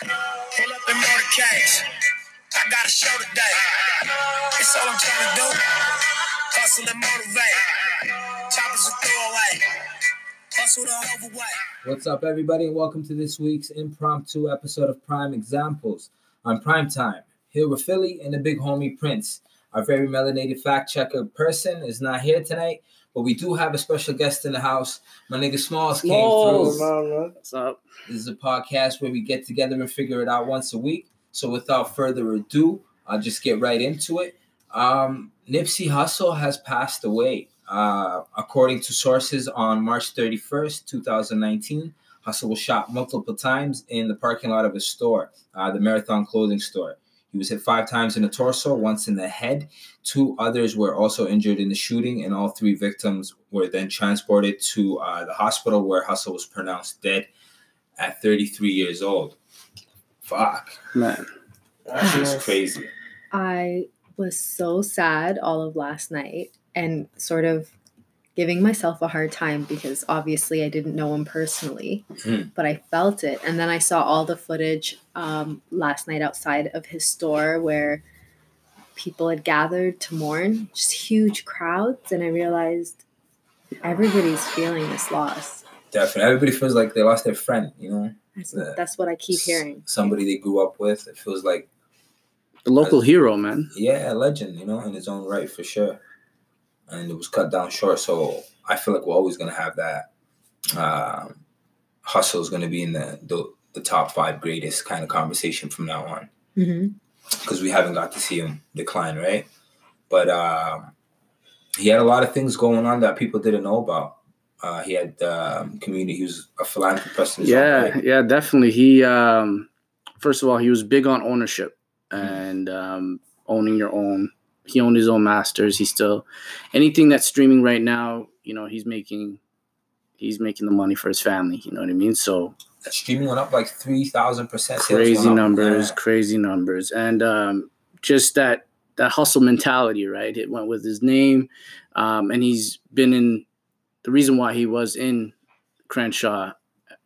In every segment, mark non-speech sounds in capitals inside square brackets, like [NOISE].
Pull up in motorcades. I got a show today. It's all I'm trying to do. Hustle and motivate. Choppers a throwaway. Hustle the overweight. What's up, everybody? and Welcome to this week's impromptu episode of Prime Examples on Prime Time. Here with Philly and the big homie Prince. Our very melanated fact checker person is not here tonight, but we do have a special guest in the house. My nigga Smalls came Smalls. through. What's up? This is a podcast where we get together and figure it out once a week. So without further ado, I'll just get right into it. Um, Nipsey Hussle has passed away. Uh, according to sources, on March 31st, 2019, Hussle was shot multiple times in the parking lot of his store, uh, the Marathon Clothing Store. He was hit five times in the torso, once in the head. Two others were also injured in the shooting, and all three victims were then transported to uh, the hospital where Hussle was pronounced dead at 33 years old. Fuck. Man. That's just crazy. I was so sad all of last night and sort of giving myself a hard time because obviously I didn't know him personally, Mhm. but I felt it. And then I saw all the footage um, last night outside of his store where people had gathered to mourn, just huge crowds. And I realized everybody's feeling this loss. Definitely. Everybody feels like they lost their friend, you know? That's, Yeah. that's what I keep hearing. Somebody they grew up with. It feels like, The local hero, man. yeah, a legend, you know, in his own right, for sure. And it was cut down short. So I feel like we're always going to have that. Um, Hustle is going to be in the, the, the top five greatest kind of conversation from now on. because we haven't got to see him decline, right? But um, he had a lot of things going on that people didn't know about. Uh, he had um, community. He was a philanthropist. in his own Yeah, right. yeah, definitely. He um first of all, he was big on ownership and um owning your own. He owned his own masters. He still anything that's streaming right now, you know, he's making he's making the money for his family, you know what I mean? So streaming went up like three thousand percent. crazy numbers, crazy numbers, and um, just that that hustle mentality, right? It went with his name, um, and he's been in. The reason why he was in Crenshaw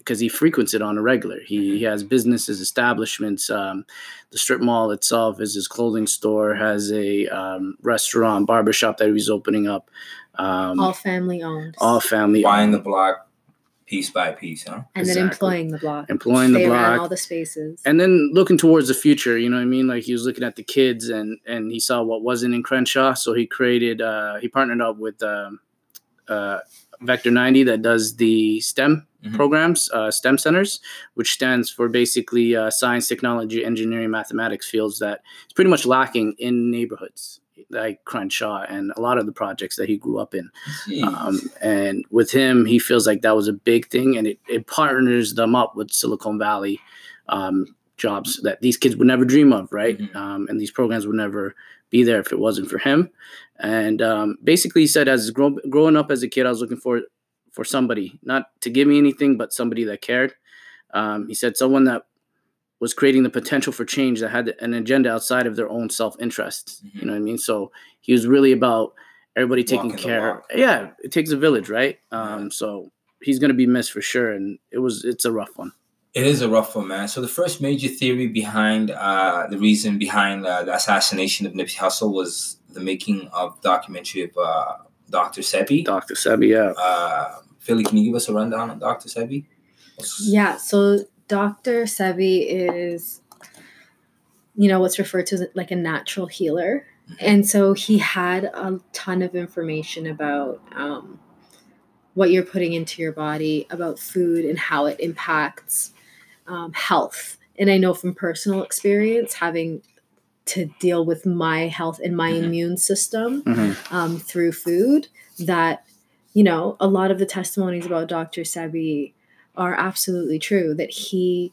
because he frequents it on a regular. He, he has businesses, establishments. Um, the strip mall itself is his clothing store. Has a um, restaurant, barbershop that he's opening up. Um, All all, family owned. All family buying the block piece by piece, huh? and then employing the block. employing the block. all the spaces. and then looking towards the future you know what i mean like he was looking at the kids and and he saw what wasn't in crenshaw so he created uh he partnered up with um uh vector 90 that does the stem Mhm. programs uh, stem centers which stands for basically uh, science technology engineering mathematics fields that is pretty much lacking in neighborhoods like crenshaw and a lot of the projects that he grew up in um, and with him, he feels like that was a big thing, and it, it partners them up with Silicon Valley um, jobs that these kids would never dream of, right? Mhm. Um, and these programs would never be there if it wasn't for him. And um, basically, he said, as grow, growing up as a kid, I was looking for for somebody, not to give me anything, but somebody that cared. Um, he said, someone that was creating the potential for change that had an agenda outside of their own self interest. Mhm. You know what I mean? So he was really about everybody taking care. Yeah, it takes a village, right? Yeah. Um, so he's gonna be missed for sure, and it was it's a rough one. It is a rough one, man. So the first major theory behind uh, the reason behind uh, the assassination of Nipsey Hussle was the making of documentary of uh, Dr. Sebi. Doctor Sebi, yeah, Uh, Philly, can you give us a rundown on Dr. Sebi? Yeah, so Dr. Sebi is, you know, what's referred to as like a natural healer. And so he had a ton of information about um, what you're putting into your body, about food and how it impacts um, health. And I know from personal experience, having to deal with my health and my Mhm. immune system Mhm. um, through food that you know a lot of the testimonies about dr sebi are absolutely true that he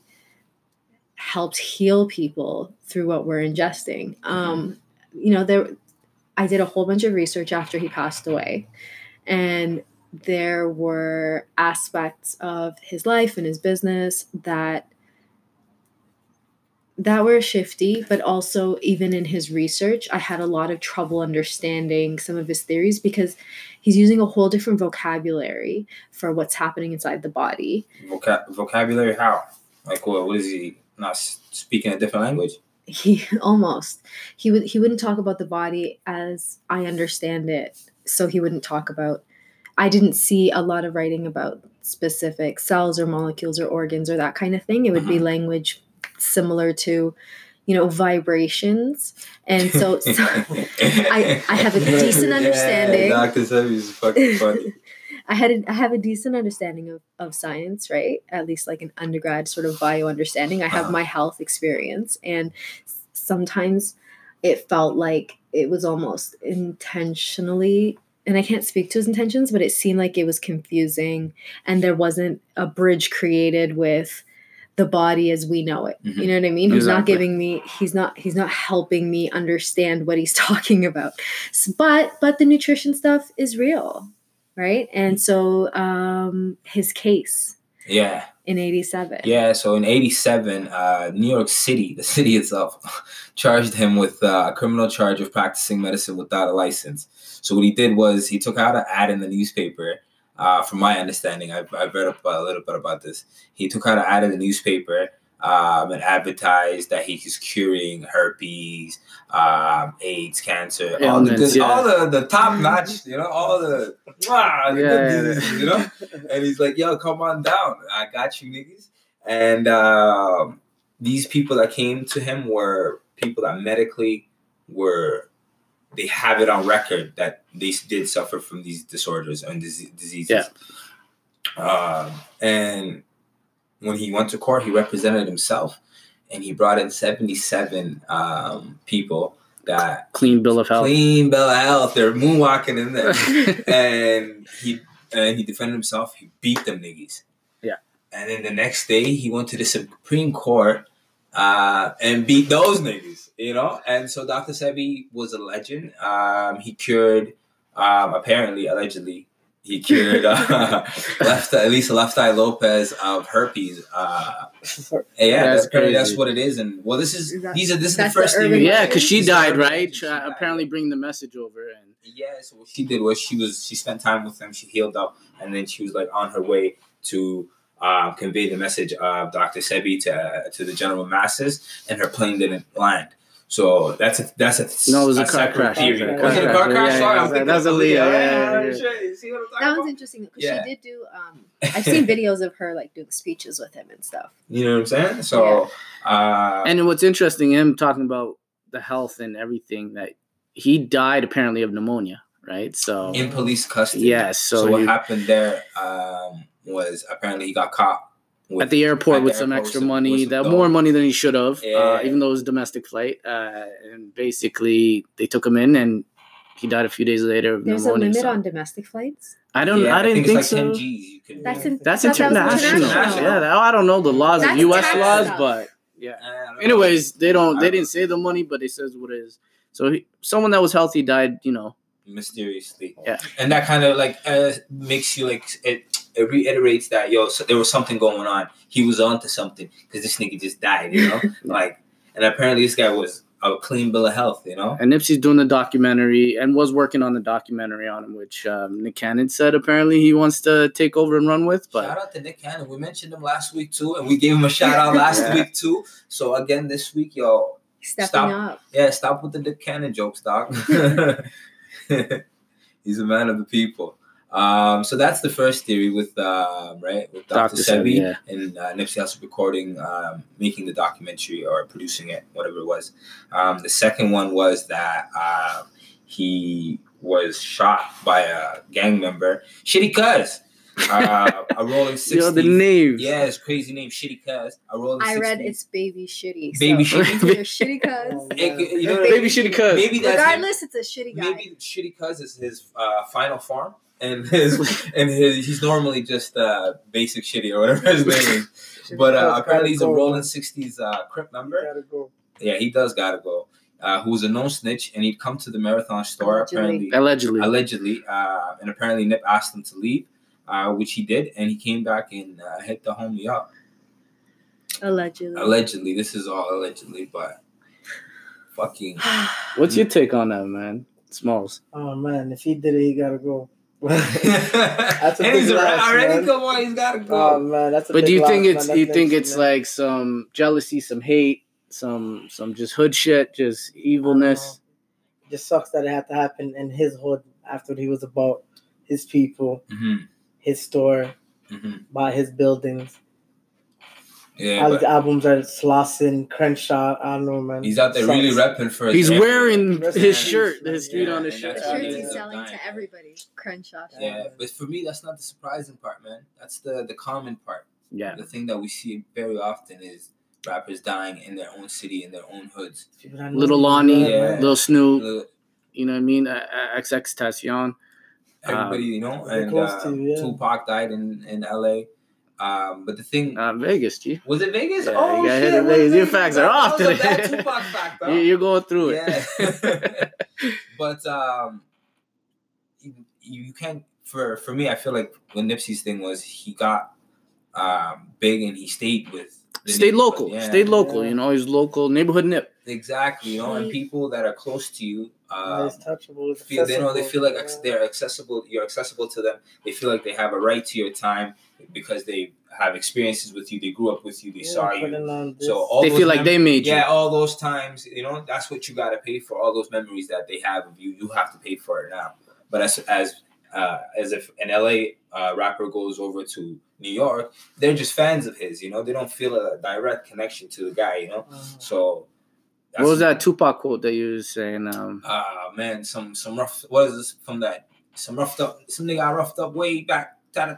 helped heal people through what we're ingesting um, you know there i did a whole bunch of research after he passed away and there were aspects of his life and his business that that were shifty, but also even in his research, I had a lot of trouble understanding some of his theories because he's using a whole different vocabulary for what's happening inside the body. Vocab- vocabulary how? Like what? What is he? not speaking a different language. he [LAUGHS] almost he would he wouldn't talk about the body as i understand it so he wouldn't talk about i didn't see a lot of writing about specific cells or molecules or organs or that kind of thing it would be Mhm. language similar to you know vibrations and so, so [LAUGHS] I- I have a decent understanding. Doctor Sebi is fucking funny. [LAUGHS] I had a, I have a decent understanding of, of science, right? At least like an undergrad sort of bio understanding. I have Uh-huh. my health experience, and sometimes it felt like it was almost intentionally. And I can't speak to his intentions, but it seemed like it was confusing, and there wasn't a bridge created with the body as we know it. Mhm. You know what I mean? He's not giving me. He's not. He's not helping me understand what he's [LAUGHS] talking about. But but the nutrition stuff is real, right? And so um his case Yeah. in 87. Yeah, so in '87, uh, New York City, [LAUGHS] the city itself, charged him with uh, a criminal charge of practicing medicine without a license. So what he did was he took out an ad in the newspaper. Uh, from my understanding, I've, I've read up a little bit about this. He took out an ad in the newspaper um, and advertised that he he's curing herpes, um, AIDS, cancer, all the good, yeah. all the, the top notch, you know, all the, [LAUGHS] mwah, the Yeah, good yeah, diseases, you know and he's like, "Yo, come on down. I got you, niggas." And um, these people that came to him were people that medically were they have it on record that they did suffer from these disorders and diseases. Yeah. Um, and when he went to court, he represented himself, and he brought in seventy-seven um, people that Clean bill of health. clean bill of health. They're moonwalking in there [LAUGHS] and he and he defended himself. He beat them niggas. Yeah. And then the next day he went to the Supreme Court uh, and beat those niggas. You know. And so Dr. Sebi was a legend. Um, he cured, um, apparently, allegedly, he cured uh, [LAUGHS] left at least Left Eye Lopez of herpes. Uh, yeah, That's that's, that's what it is. And well, this is Is that- these are this is the that's the first thing. yeah, because she died, right? She died. apparently, bring the message over, and Yeah, so what she did was she was she spent time with him, she healed up, and then she was like on her way to um, convey the message of Dr. Sebi to to the general masses, and her plane didn't land. So that's a that's a No, it was a car crash. theory. Car Was it a crash. car crash? Yeah, Sorry, yeah, I'm yeah, thinking that's of Aaliyah, Leah. yeah, yeah, shit, you see what I'm talking That about? was interesting because Yeah. she did do. Um, I've seen [LAUGHS] videos of her like doing speeches with him and stuff. You know what I'm saying? So, uh, and what's interesting, him talking about the health and everything that he died apparently of pneumonia, right? So in police custody. yes, So, so, what he- happened there um, was apparently he got caught with, at the airport at the with some airport extra with some- money, some that dough. more money than he should have, uh, even though it was a domestic flight. Uh, and basically, they took him in, and he died a few days later of There's a limit so- on domestic flights. I don't. Yeah, I didn't think, think, it's like so. 10 G's. You can, That's in- That's I that international. international. Yeah, I don't know the laws of U.S. tax laws, stuff. but yeah. I don't know. Anyways, they don't. They didn't say the money, but it says what it is. So he, someone that was healthy died. You know. Mysteriously. Yeah. And that kind of like uh, makes you like it. It reiterates that yo, so there was something going on. He was onto something because this nigga just died. You know, [LAUGHS] like, and apparently this guy was a clean bill of health. You know. And Nipsey's doing the documentary and was working on the documentary on him, which um, Nick Cannon said apparently he wants to take over and run with. But shout out to Nick Cannon. We mentioned him last week too, and we gave him a shout out last [LAUGHS] Yeah. week too. So again, this week, yo, Stepping Stop. up. yeah, stop with the Nick Cannon jokes, doc. [LAUGHS] [LAUGHS] He's a man of the people. Um, so that's the first theory with uh, right with Dr. Dr. Sebi yeah. and uh, Nipsey Hussle recording, um, making the documentary or producing it, whatever it was. Um, the second one was that uh, he was shot by a gang member, Shitty Cuz, uh, a rolling [LAUGHS] you know the 60s. names. Yeah, it's crazy name, Shitty Cuz. A rolling I read it's baby shitty. Baby so shitty. shitty [LAUGHS] cuz. It- you know, Baby Shitty Cuz. Maybe that's him. Regardless, it's a shitty guy. maybe Shitty Cuz is his uh, final form, and his [LAUGHS] and his he's normally just uh, basic Shitty or whatever his name is. But uh, apparently he's a rolling '60s uh, Crip member. Gotta go. Yeah, he does gotta go. Uh, who was a known snitch, and he'd come to the marathon store Allegedly. apparently, Allegedly. allegedly, uh, and apparently Nip asked him to leave, uh, which he did, and he came back and uh, hit the homie up. Allegedly. Allegedly, this is all allegedly, but fucking [SIGHS] What's your take on that, man? Smalls. Oh man, if he did it, he gotta go. [LAUGHS] That's a and big he's loss, already man. come on. He's got to Oh go. man, that's. A But big do you think man. it's That's you think it's man. like some jealousy, some hate, some some just hood shit, just evilness? It just sucks that it had to happen in his hood after he was about his people, hmm his store, hmm by his buildings. Yeah, All his but albums are Slauson, Crenshaw. I don't know, man. he's out there really Sucks. repping for. his He's area. wearing Rest his shirt, his street Yeah, on his shirt. The shirts he's selling to everybody. Crenshaw. Yeah, but for me, that's not the surprising part, man. That's the the common part. Yeah. The thing that we see very often is rappers dying in their own city, in their own hoods. People that know Little Lonnie, Yeah. Little Snoop, Little- you know what I mean? Uh, XXXTentacion. Everybody, you know, and close uh, to you, yeah. Tupac died in in L.A. Um, but the thing Uh, Vegas, G. was it Vegas? Yeah, oh you got shit! hit in Vegas. Your facts are off today. fact. [LAUGHS] You- You're going through it. [LAUGHS] [LAUGHS] But um, you, you can't. For for me, I feel like when Nipsey's thing was he got um big and he stayed with Stayed local. Yeah. Stayed local. Yeah. You know, he's local neighborhood nip. Exactly, you know, and people that are close to you, Yeah, um, touchable. Feel they know they feel like yeah. they're accessible. You're accessible to them. They feel like they have a right to your time because they have experiences with you. They grew up with you. They Yeah, saw you. putting on this- So all They those feel like mem- they made you. yeah, all those times, you know, that's what you got to pay for. All those memories that they have of you, you have to pay for it now. But as as uh, as if an LA uh, rapper goes over to New York, they're just fans of his. You know, they don't feel a direct connection to the guy. You know, Uh, so. What was that Tupac quote that you were saying? Um, Ah man, some some rough. What is this from that? Some roughed up. Something got roughed up way back. Yeah,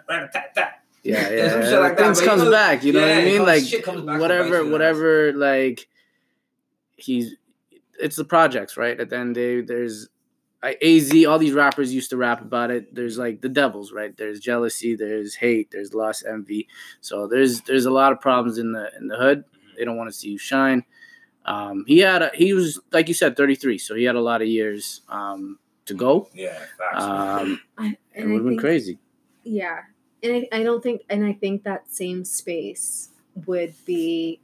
Yeah, [LAUGHS] yeah. some shit like that, Things comes back. You know what I mean? comes- like shit comes back whatever, you in the whatever. Like he's. It's the projects, right? At the end, they there's. I, Az, all these rappers used to rap about it. There's like the devils, right? There's jealousy, there's hate, there's lust, envy. So there's there's a lot of problems in the in the hood. They don't want to see you shine. Um, he had a, he was like you said 33, so he had a lot of years um, to go. Yeah, facts. Um, I, it would have been crazy. Yeah, and I, I don't think, and I think that same space would be.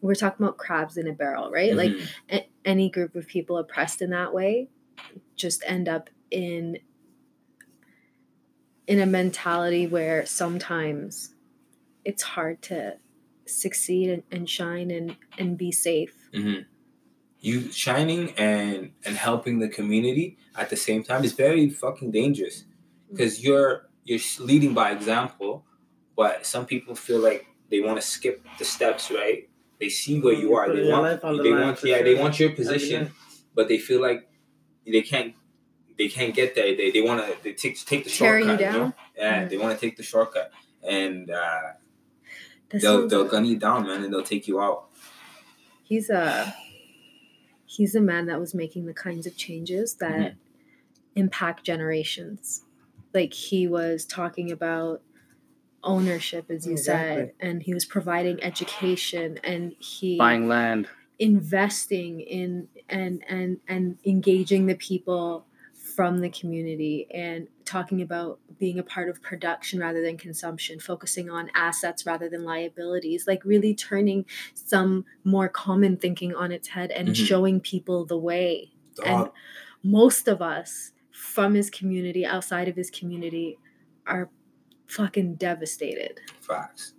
We're talking about crabs in a barrel, right? Like Mhm. a- any group of people oppressed in that way just end up in in a mentality where sometimes it's hard to succeed and, and shine and and be safe hmm You shining and and helping the community at the same time is very fucking dangerous because you're you're leading by example, but some people feel like they want to skip the steps. Right? They see where you are. They want the they want for yeah they want your position, but they feel like they can't they can't get there. They they want to they take take the Tear you shortcut. down? know? Yeah, Mm. they want to take the shortcut, and uh, This they'll they'll a- gun you down, man, and they'll take you out. he's a he's a man that was making the kinds of changes that mm-hmm. impact generations like he was talking about ownership as you said and he was providing education and he Buying land. investing in and and and engaging the people from the community and talking about being a part of production rather than consumption focusing on assets rather than liabilities like really turning some more common thinking on its head and Mhm. showing people the way and most of us from his community outside of his community are fucking devastated Facts.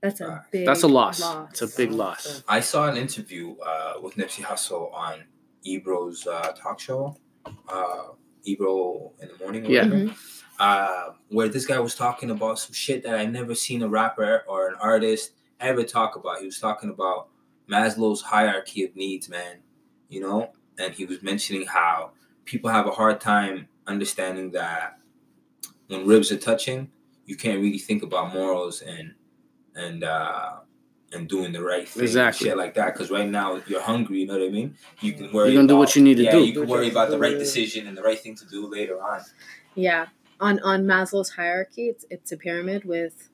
that's a Facts. big That's a loss. loss. It's a big loss. I saw an interview uh, with Nipsey Hussle on Ebro's uh, talk show, uh, Ebro in the morning, or Yeah. whatever, Mhm. uh, where this guy was talking about some shit that I never seen a rapper or an artist ever talk about. He was talking about Maslow's hierarchy of needs, man. You know, and he was mentioning how people have a hard time understanding that when ribs are touching, you can't really think about morals and and uh and doing the right thing, Exactly. shit like that. Because right now you're hungry, you know what I mean. You can worry. You're gonna do about- what you need to yeah, do. You can worry about the right decision and the right thing to do later on. Yeah. On on Maslow's hierarchy, it's it's a pyramid with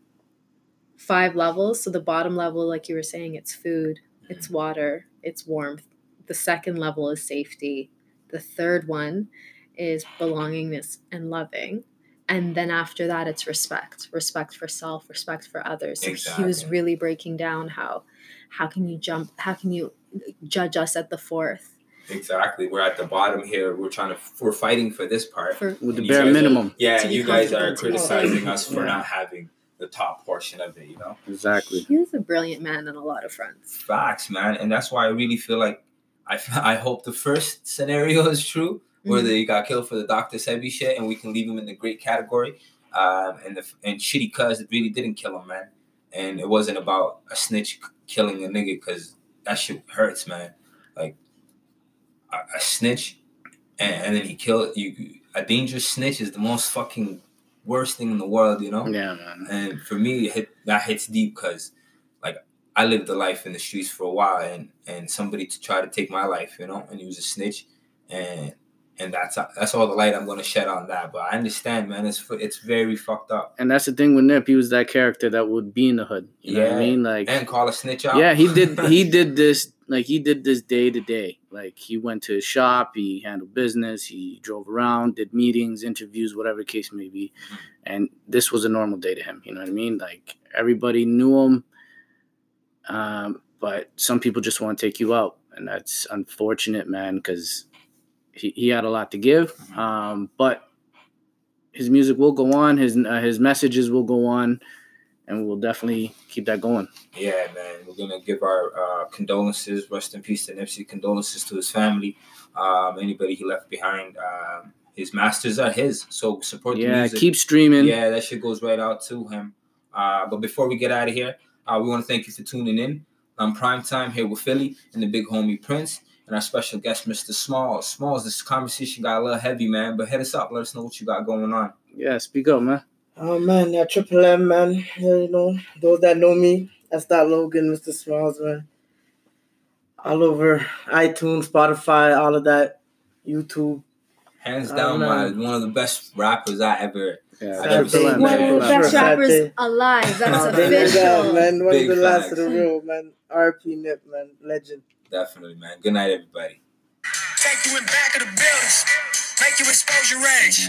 five levels. So the bottom level, like you were saying, it's food, mm-hmm. it's water, it's warmth. The second level is safety. The third one is belongingness and loving. And then after that, it's respect, respect for self, respect for others. So he was really breaking down how how can you jump, how can you judge us at the fourth? Exactly. We're at the bottom here. We're trying to we're fighting for this part. For with the bare guys are- minimum. Yeah, you guys are comfortable to be criticizing us for Yeah. not having the top portion of it, you know? Exactly. he was a brilliant man on a lot of fronts. Facts, man. And that's why I really feel like I, [LAUGHS] I hope the first scenario is true, where Mhm. they got killed for the Dr. Sebi shit, and we can leave him in the great category. Um, and the and shitty cuz it really didn't kill him, man. And it wasn't about a snitch killing a nigga, because that shit hurts, man. Like a, a snitch, and, and then he killed you. A dangerous snitch is the most fucking worst thing in the world, you know. Yeah, man. And for me, it hit, that hits deep because, like, I lived a life in the streets for a while, and and somebody to try to take my life, you know, and he was a snitch, and and that's that's all the light I'm gonna shed on that. But I understand, man, it's it's very fucked up. And that's the thing with Nip. He was that character that would be in the hood. You know what I Yeah. mean? Like, And call a snitch out. yeah, he did. [LAUGHS] He did this. Like, he did this day to day. Like, he went to his shop. He handled business. He drove around, did meetings, interviews, whatever the case may be. Mhm. And this was a normal day to him. You know what I mean? Like, everybody knew him. Um, but some people just want to take you out, and that's unfortunate, man. Because he, he had a lot to give. Um, but his music will go on. His uh, his messages will go on, and we'll definitely keep that going. Yeah, man. We're gonna give our uh, condolences, rest in peace to Nipsey, condolences to his family, um, anybody he left behind. Um, his masters are his, so support the Yeah, keep streaming. Yeah, that shit goes right out to him. Uh, but before we get out of here, uh, we want to thank you for tuning in. I'm Prime Time here with Philly and the big homie Prince and our special guest, Mr. Smalls. Smalls, this conversation got a little heavy, man, but hit us up. Let us know what you got going on. Yeah, speak up, man. Oh man, that Triple M man. Yeah, you know, those that know me, that's that Logan, Mr. Smiles, man. All over iTunes, Spotify, all of that, YouTube. Hands down, man. my, one of the best rappers I ever. Yeah, I never Triple seen One of the best rappers day. alive. That's there you go, official. man. One Big of the last of the real, man. RP Nip, man. Legend. Definitely, man. Good night, everybody. Take you in back of the. Make you expose your rage.